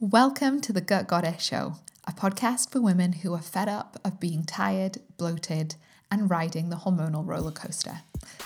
Welcome to the Gut Goddess Show, a podcast for women who are fed up of being tired, bloated, and riding the hormonal roller coaster.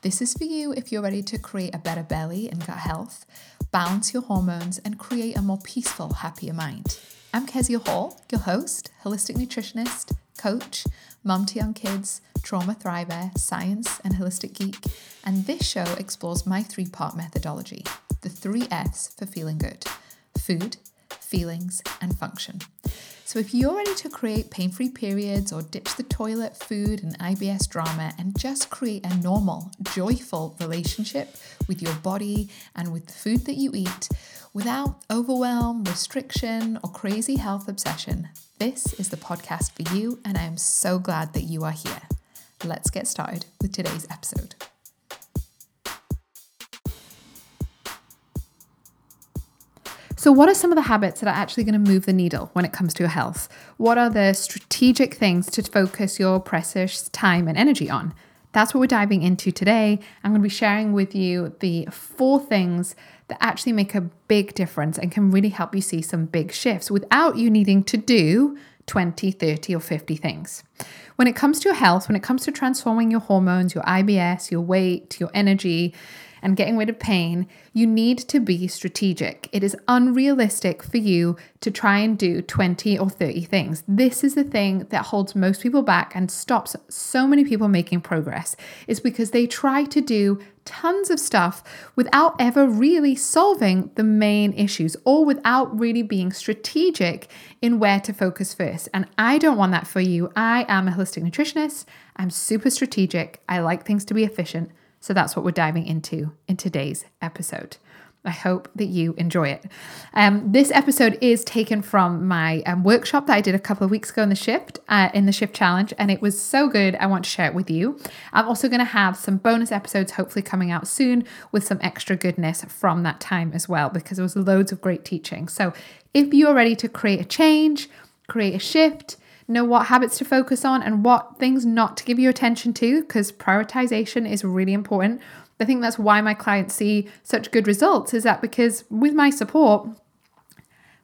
This is for you if you're ready to create a better belly and gut health, balance your hormones, and create a more peaceful, happier mind. I'm Kezia Hall, your host, holistic nutritionist, coach, mum to young kids, trauma thriver, science, and holistic geek. And this show explores my three part methodology the three F's for feeling good food, feelings, and function. So, if you're ready to create pain free periods or ditch the toilet, food, and IBS drama and just create a normal, joyful relationship with your body and with the food that you eat without overwhelm, restriction, or crazy health obsession, this is the podcast for you, and I am so glad that you are here. Let's get started with today's episode. So, what are some of the habits that are actually going to move the needle when it comes to your health? What are the strategic things to focus your precious time and energy on? That's what we're diving into today. I'm going to be sharing with you the four things that actually make a big difference and can really help you see some big shifts without you needing to do 20, 30, or 50 things. When it comes to your health, when it comes to transforming your hormones, your IBS, your weight, your energy, and getting rid of pain, you need to be strategic. It is unrealistic for you to try and do 20 or 30 things. This is the thing that holds most people back and stops so many people making progress, is because they try to do tons of stuff without ever really solving the main issues or without really being strategic in where to focus first. And I don't want that for you. I am a holistic nutritionist. I'm super strategic. I like things to be efficient. So that's what we're diving into in today's episode. I hope that you enjoy it. Um, this episode is taken from my um, workshop that I did a couple of weeks ago in the shift, uh, in the shift challenge, and it was so good. I want to share it with you. I'm also going to have some bonus episodes, hopefully coming out soon, with some extra goodness from that time as well, because there was loads of great teaching. So if you are ready to create a change, create a shift, know what habits to focus on and what things not to give your attention to because prioritization is really important. I think that's why my clients see such good results is that because with my support,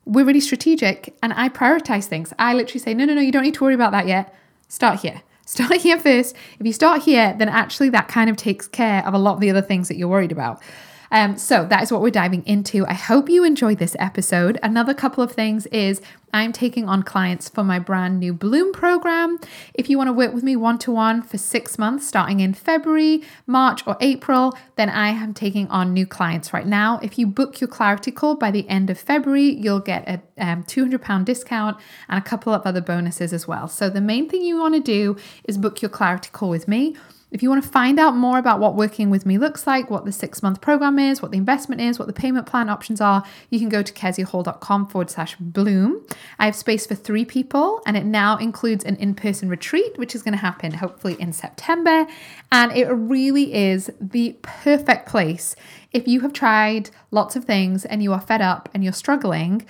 we're really strategic and I prioritize things. I literally say, no, no, no, you don't need to worry about that yet. Start here. Start here first. If you start here, then actually that kind of takes care of a lot of the other things that you're worried about. Um, so that is what we're diving into. I hope you enjoyed this episode. Another couple of things is I'm taking on clients for my brand new Bloom program. If you want to work with me one to one for six months, starting in February, March, or April, then I am taking on new clients right now. If you book your clarity call by the end of February, you'll get a um, £200 discount and a couple of other bonuses as well. So the main thing you want to do is book your clarity call with me. If you want to find out more about what working with me looks like, what the six month program is, what the investment is, what the payment plan options are, you can go to keziahall.com forward slash bloom. I have space for three people, and it now includes an in person retreat, which is going to happen hopefully in September. And it really is the perfect place if you have tried lots of things and you are fed up and you're struggling.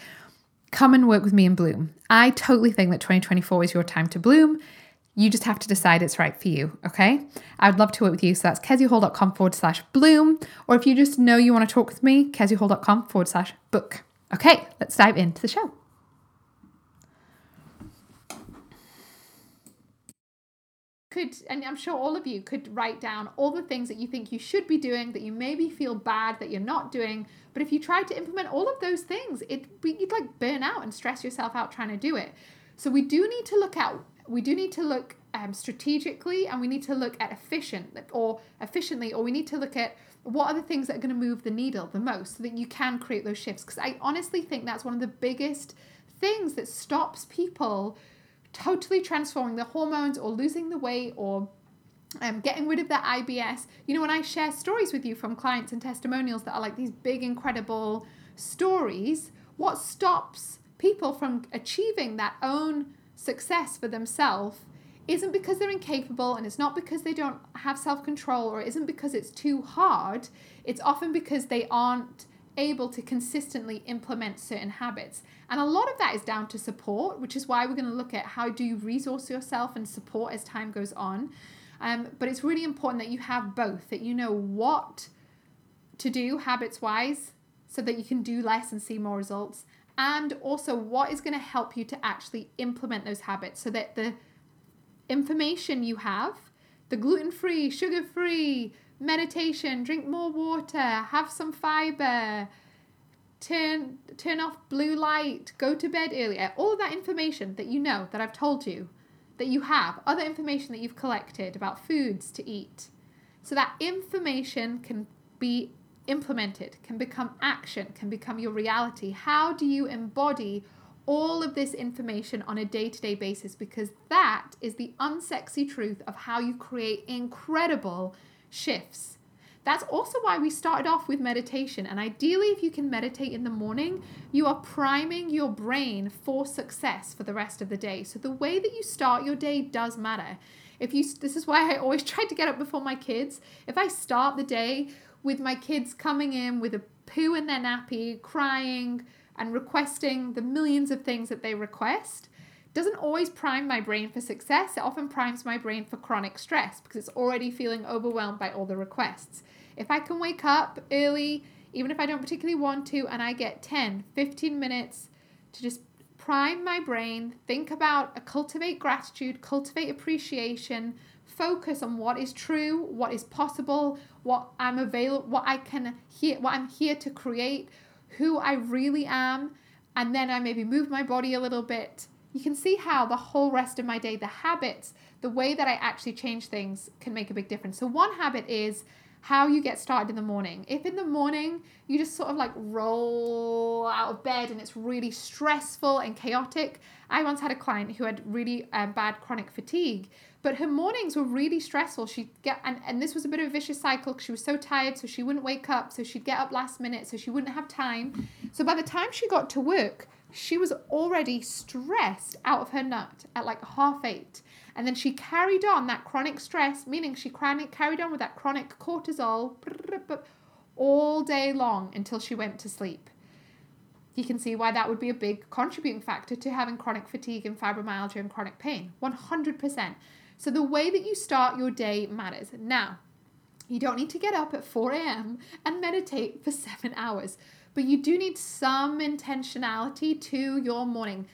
Come and work with me in Bloom. I totally think that 2024 is your time to bloom. You just have to decide it's right for you, okay? I would love to work with you. So that's keziahall.com forward slash bloom. Or if you just know you want to talk with me, keziahall.com forward slash book. Okay, let's dive into the show. Could, and I'm sure all of you could write down all the things that you think you should be doing, that you maybe feel bad that you're not doing. But if you tried to implement all of those things, it you'd like burn out and stress yourself out trying to do it. So we do need to look at we do need to look um, strategically and we need to look at efficient or efficiently or we need to look at what are the things that are going to move the needle the most so that you can create those shifts because i honestly think that's one of the biggest things that stops people totally transforming their hormones or losing the weight or um, getting rid of that IBS. You know, when I share stories with you from clients and testimonials that are like these big, incredible stories, what stops people from achieving that own success for themselves isn't because they're incapable and it's not because they don't have self control or it isn't because it's too hard. It's often because they aren't able to consistently implement certain habits. And a lot of that is down to support, which is why we're going to look at how do you resource yourself and support as time goes on. Um, but it's really important that you have both, that you know what to do habits wise so that you can do less and see more results and also what is going to help you to actually implement those habits so that the information you have, the gluten free, sugar free, meditation, drink more water, have some fiber, turn turn off blue light, go to bed earlier. All of that information that you know that I've told you, that you have, other information that you've collected about foods to eat. So that information can be implemented, can become action, can become your reality. How do you embody all of this information on a day to day basis? Because that is the unsexy truth of how you create incredible shifts. That's also why we started off with meditation. And ideally, if you can meditate in the morning, you are priming your brain for success for the rest of the day. So the way that you start your day does matter. If you this is why I always try to get up before my kids. If I start the day with my kids coming in with a poo in their nappy, crying and requesting the millions of things that they request, doesn't always prime my brain for success. It often primes my brain for chronic stress because it's already feeling overwhelmed by all the requests. If I can wake up early, even if I don't particularly want to, and I get 10, 15 minutes to just prime my brain, think about, cultivate gratitude, cultivate appreciation, focus on what is true, what is possible, what I'm available, what I can hear, what I'm here to create, who I really am, and then I maybe move my body a little bit. You can see how the whole rest of my day, the habits, the way that I actually change things can make a big difference. So, one habit is how you get started in the morning. If in the morning you just sort of like roll out of bed and it's really stressful and chaotic. I once had a client who had really um, bad chronic fatigue, but her mornings were really stressful. She'd get, and, and this was a bit of a vicious cycle she was so tired, so she wouldn't wake up, so she'd get up last minute, so she wouldn't have time. So by the time she got to work, she was already stressed out of her nut at like half eight. And then she carried on that chronic stress, meaning she carried on with that chronic cortisol all day long until she went to sleep. You can see why that would be a big contributing factor to having chronic fatigue and fibromyalgia and chronic pain. 100%. So the way that you start your day matters. Now, you don't need to get up at 4 a.m. and meditate for seven hours, but you do need some intentionality to your morning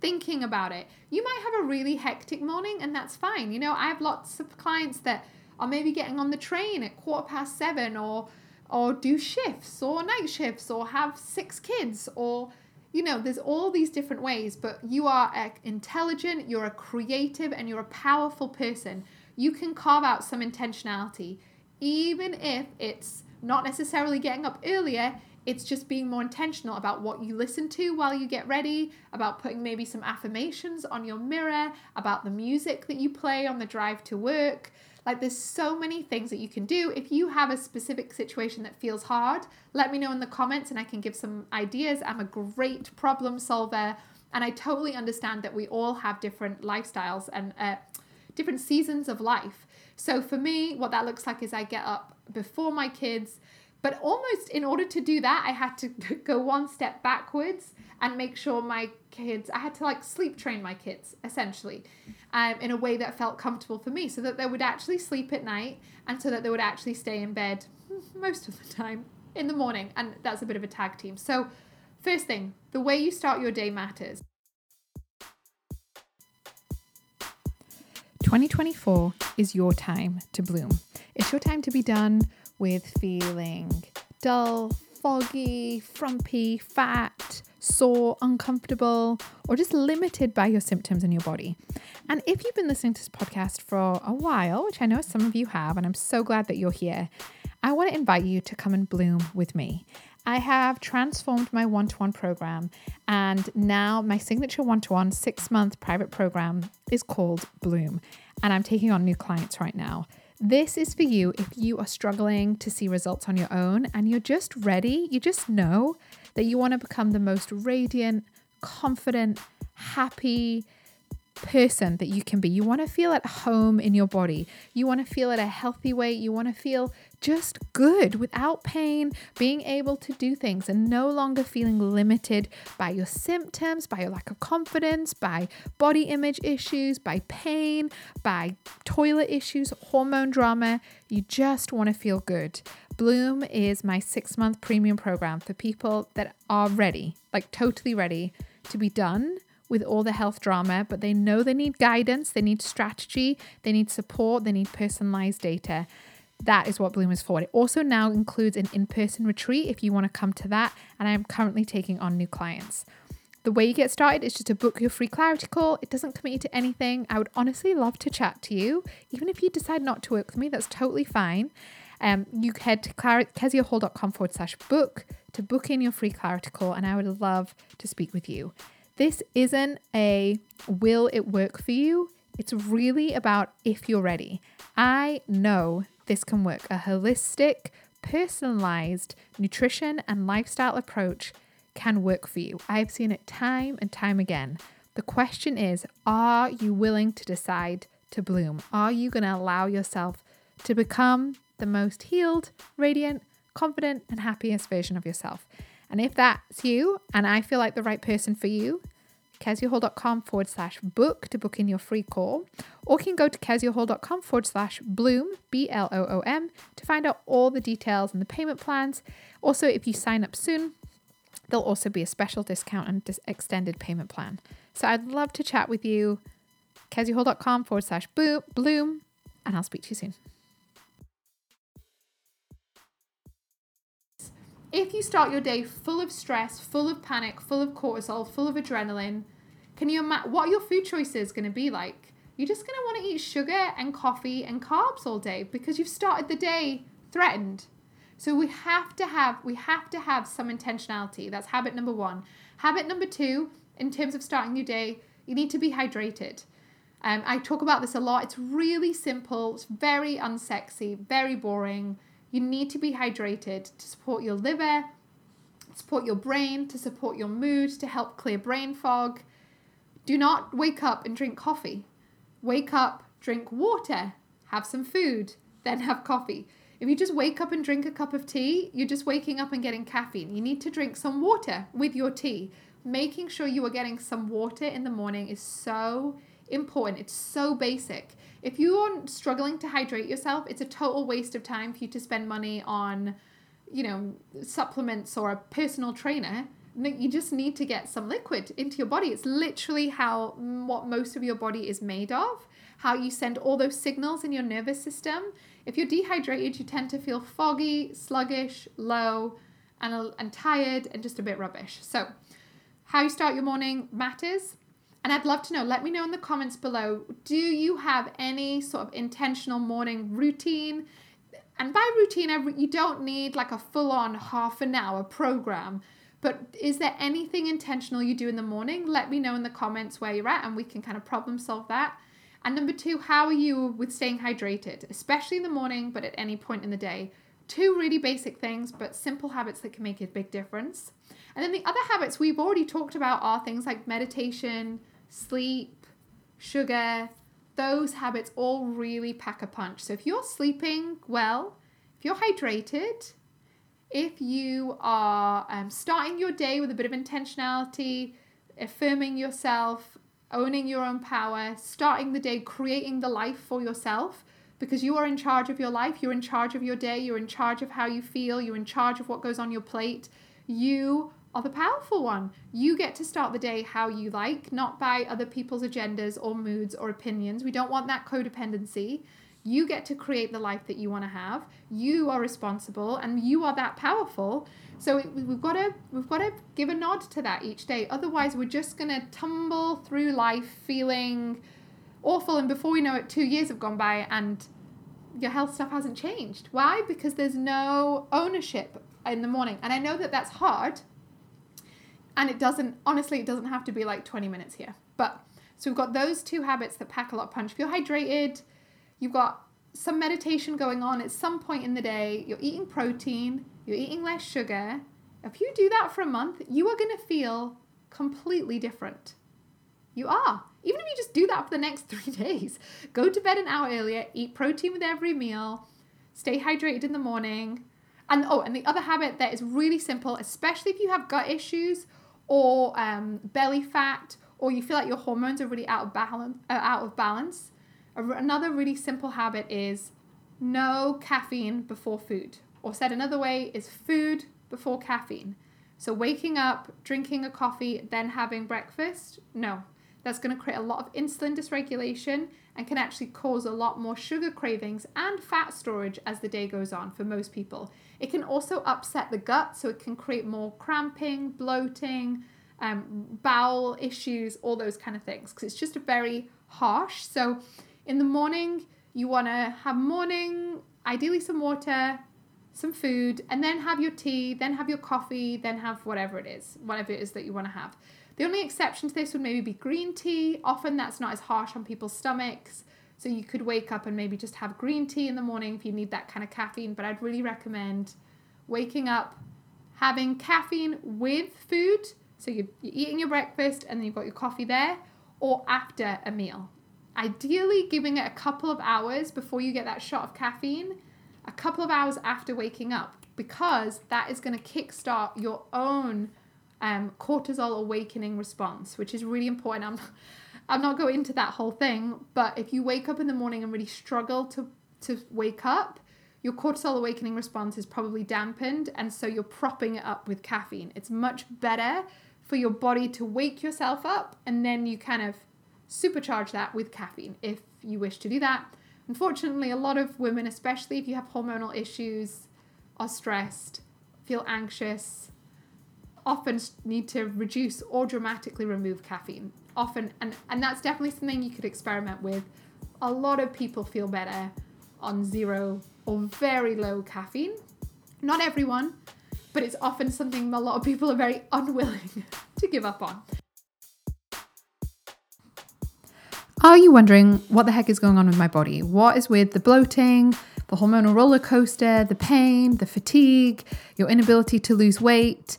thinking about it. You might have a really hectic morning, and that's fine. You know, I have lots of clients that are maybe getting on the train at quarter past seven or or do shifts or night shifts or have six kids or you know there's all these different ways but you are intelligent you're a creative and you're a powerful person you can carve out some intentionality even if it's not necessarily getting up earlier it's just being more intentional about what you listen to while you get ready, about putting maybe some affirmations on your mirror, about the music that you play on the drive to work. Like, there's so many things that you can do. If you have a specific situation that feels hard, let me know in the comments and I can give some ideas. I'm a great problem solver, and I totally understand that we all have different lifestyles and uh, different seasons of life. So, for me, what that looks like is I get up before my kids but almost in order to do that, I had to go one step backwards and make sure my kids, I had to like sleep train my kids essentially um, in a way that felt comfortable for me so that they would actually sleep at night and so that they would actually stay in bed most of the time in the morning. And that's a bit of a tag team. So, first thing, the way you start your day matters. 2024 is your time to bloom. It's your time to be done with feeling dull, foggy, frumpy, fat, sore, uncomfortable, or just limited by your symptoms in your body. And if you've been listening to this podcast for a while, which I know some of you have, and I'm so glad that you're here, I want to invite you to come and bloom with me. I have transformed my one to one program, and now my signature one to one six month private program is called Bloom. And I'm taking on new clients right now. This is for you if you are struggling to see results on your own and you're just ready, you just know that you want to become the most radiant, confident, happy, person that you can be. You want to feel at home in your body. You want to feel at a healthy weight. You want to feel just good without pain, being able to do things and no longer feeling limited by your symptoms, by your lack of confidence, by body image issues, by pain, by toilet issues, hormone drama. You just want to feel good. Bloom is my six month premium program for people that are ready, like totally ready to be done with all the health drama, but they know they need guidance, they need strategy, they need support, they need personalized data. That is what Bloom is for. It also now includes an in person retreat if you want to come to that, and I am currently taking on new clients. The way you get started is just to book your free clarity call. It doesn't commit you to anything. I would honestly love to chat to you. Even if you decide not to work with me, that's totally fine. Um, you head to clar- keziahall.com forward slash book to book in your free clarity call, and I would love to speak with you. This isn't a will it work for you? It's really about if you're ready. I know this can work. A holistic, personalized nutrition and lifestyle approach can work for you. I've seen it time and time again. The question is are you willing to decide to bloom? Are you going to allow yourself to become the most healed, radiant, confident, and happiest version of yourself? And if that's you and I feel like the right person for you, keziahall.com forward slash book to book in your free call, or you can go to keziahall.com forward slash bloom, B L O O M, to find out all the details and the payment plans. Also, if you sign up soon, there'll also be a special discount and dis- extended payment plan. So I'd love to chat with you. keziahall.com forward slash bloom, and I'll speak to you soon. If you start your day full of stress, full of panic, full of cortisol, full of adrenaline, can you imagine what are your food choices going to be like? You're just going to want to eat sugar and coffee and carbs all day because you've started the day threatened. So we have to have we have to have some intentionality. That's habit number 1. Habit number 2 in terms of starting your day, you need to be hydrated. Um, I talk about this a lot. It's really simple. It's very unsexy, very boring. You need to be hydrated to support your liver, support your brain, to support your mood, to help clear brain fog. Do not wake up and drink coffee. Wake up, drink water, have some food, then have coffee. If you just wake up and drink a cup of tea, you're just waking up and getting caffeine. You need to drink some water with your tea. Making sure you are getting some water in the morning is so important. It's so basic. If you are struggling to hydrate yourself, it's a total waste of time for you to spend money on, you know, supplements or a personal trainer. You just need to get some liquid into your body. It's literally how mm, what most of your body is made of, how you send all those signals in your nervous system. If you're dehydrated, you tend to feel foggy, sluggish, low, and, and tired, and just a bit rubbish. So, how you start your morning matters. And I'd love to know, let me know in the comments below do you have any sort of intentional morning routine? And by routine, you don't need like a full on half an hour program. But is there anything intentional you do in the morning? Let me know in the comments where you're at and we can kind of problem solve that. And number two, how are you with staying hydrated, especially in the morning, but at any point in the day? Two really basic things, but simple habits that can make a big difference. And then the other habits we've already talked about are things like meditation, sleep, sugar. Those habits all really pack a punch. So if you're sleeping well, if you're hydrated, if you are um, starting your day with a bit of intentionality, affirming yourself, owning your own power, starting the day creating the life for yourself because you are in charge of your life, you're in charge of your day, you're in charge of how you feel, you're in charge of what goes on your plate. You are the powerful one. You get to start the day how you like, not by other people's agendas or moods or opinions. We don't want that codependency. You get to create the life that you want to have. You are responsible and you are that powerful. So we've got to we've got to give a nod to that each day. Otherwise, we're just going to tumble through life feeling awful and before we know it 2 years have gone by and your health stuff hasn't changed. Why? Because there's no ownership in the morning. And I know that that's hard and it doesn't, honestly, it doesn't have to be like 20 minutes here. But so we've got those two habits that pack a lot of punch. If you're hydrated, you've got some meditation going on at some point in the day, you're eating protein, you're eating less sugar. If you do that for a month, you are going to feel completely different. You are. Even if you just do that for the next three days, go to bed an hour earlier, eat protein with every meal, stay hydrated in the morning. And oh, and the other habit that is really simple, especially if you have gut issues or um, belly fat, or you feel like your hormones are really out of balance. Uh, out of balance. Another really simple habit is no caffeine before food. or said another way, is food before caffeine. So, waking up, drinking a coffee, then having breakfast, no. That's going to create a lot of insulin dysregulation and can actually cause a lot more sugar cravings and fat storage as the day goes on for most people. It can also upset the gut, so it can create more cramping, bloating, um, bowel issues, all those kind of things, because it's just a very harsh. So, in the morning, you want to have morning, ideally some water, some food, and then have your tea, then have your coffee, then have whatever it is, whatever it is that you want to have. The only exception to this would maybe be green tea. Often that's not as harsh on people's stomachs. So you could wake up and maybe just have green tea in the morning if you need that kind of caffeine. But I'd really recommend waking up, having caffeine with food. So you're, eating your breakfast and then you've got your coffee there, or after a meal. Ideally, giving it a couple of hours before you get that shot of caffeine a couple of hours after waking up because that is going to kickstart your own um, cortisol awakening response, which is really important. I'm, I'm not going into that whole thing, but if you wake up in the morning and really struggle to, to wake up, your cortisol awakening response is probably dampened, and so you're propping it up with caffeine. It's much better for your body to wake yourself up, and then you kind of supercharge that with caffeine if you wish to do that. Unfortunately, a lot of women, especially if you have hormonal issues, are stressed, feel anxious, often need to reduce or dramatically remove caffeine. Often, and, and that's definitely something you could experiment with. A lot of people feel better on zero or very low caffeine. Not everyone, but it's often something a lot of people are very unwilling to give up on. Are you wondering what the heck is going on with my body? What is with the bloating, the hormonal roller coaster, the pain, the fatigue, your inability to lose weight?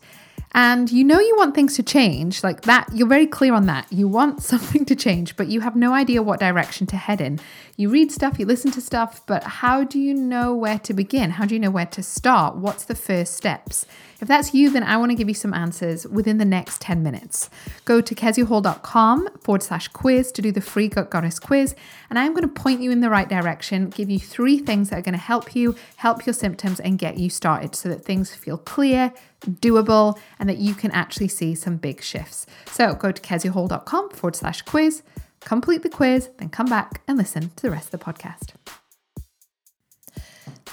And you know you want things to change, like that, you're very clear on that. You want something to change, but you have no idea what direction to head in. You read stuff, you listen to stuff, but how do you know where to begin? How do you know where to start? What's the first steps? If that's you, then I want to give you some answers within the next 10 minutes. Go to keziahall.com forward slash quiz to do the free Gut Goddess quiz, and I'm going to point you in the right direction, give you three things that are going to help you, help your symptoms, and get you started so that things feel clear, doable, and that you can actually see some big shifts. So go to keziahall.com forward slash quiz, complete the quiz, then come back and listen to the rest of the podcast.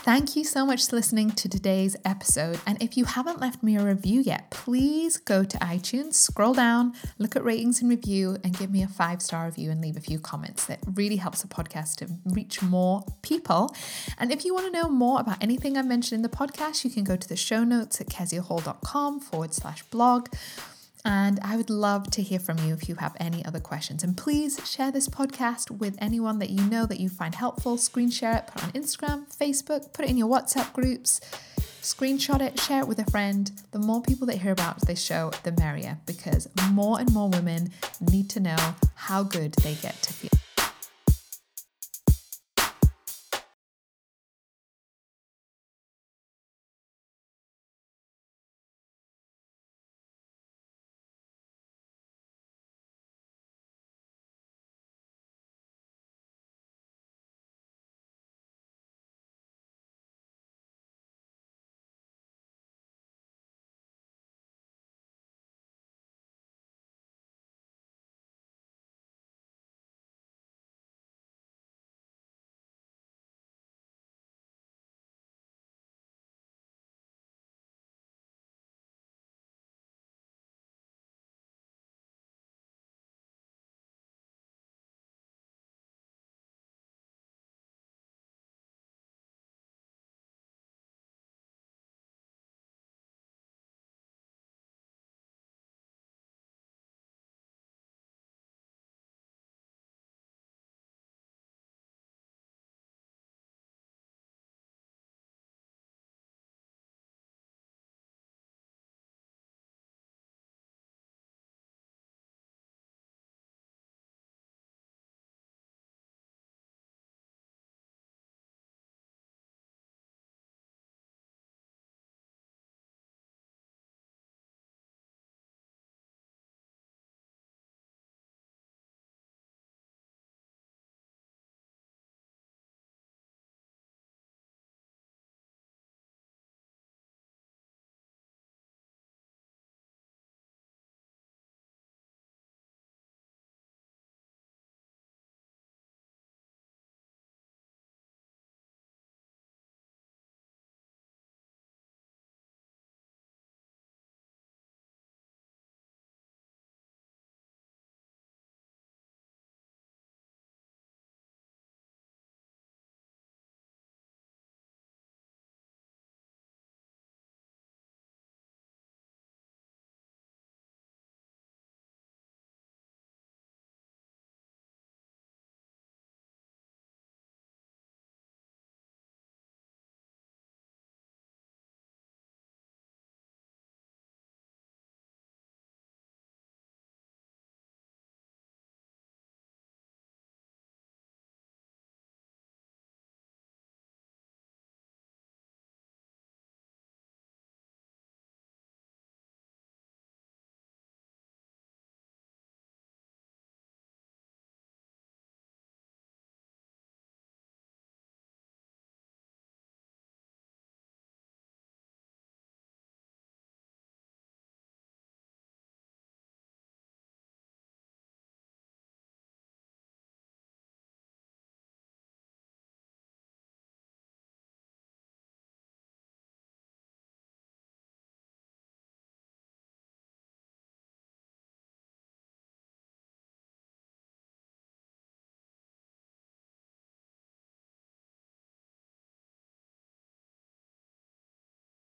Thank you so much for listening to today's episode. And if you haven't left me a review yet, please go to iTunes, scroll down, look at ratings and review, and give me a five star review and leave a few comments. That really helps the podcast to reach more people. And if you want to know more about anything I mentioned in the podcast, you can go to the show notes at keziahall.com forward slash blog. And I would love to hear from you if you have any other questions. And please share this podcast with anyone that you know that you find helpful. Screen share it, put it on Instagram, Facebook, put it in your WhatsApp groups, screenshot it, share it with a friend. The more people that hear about this show, the merrier, because more and more women need to know how good they get to feel.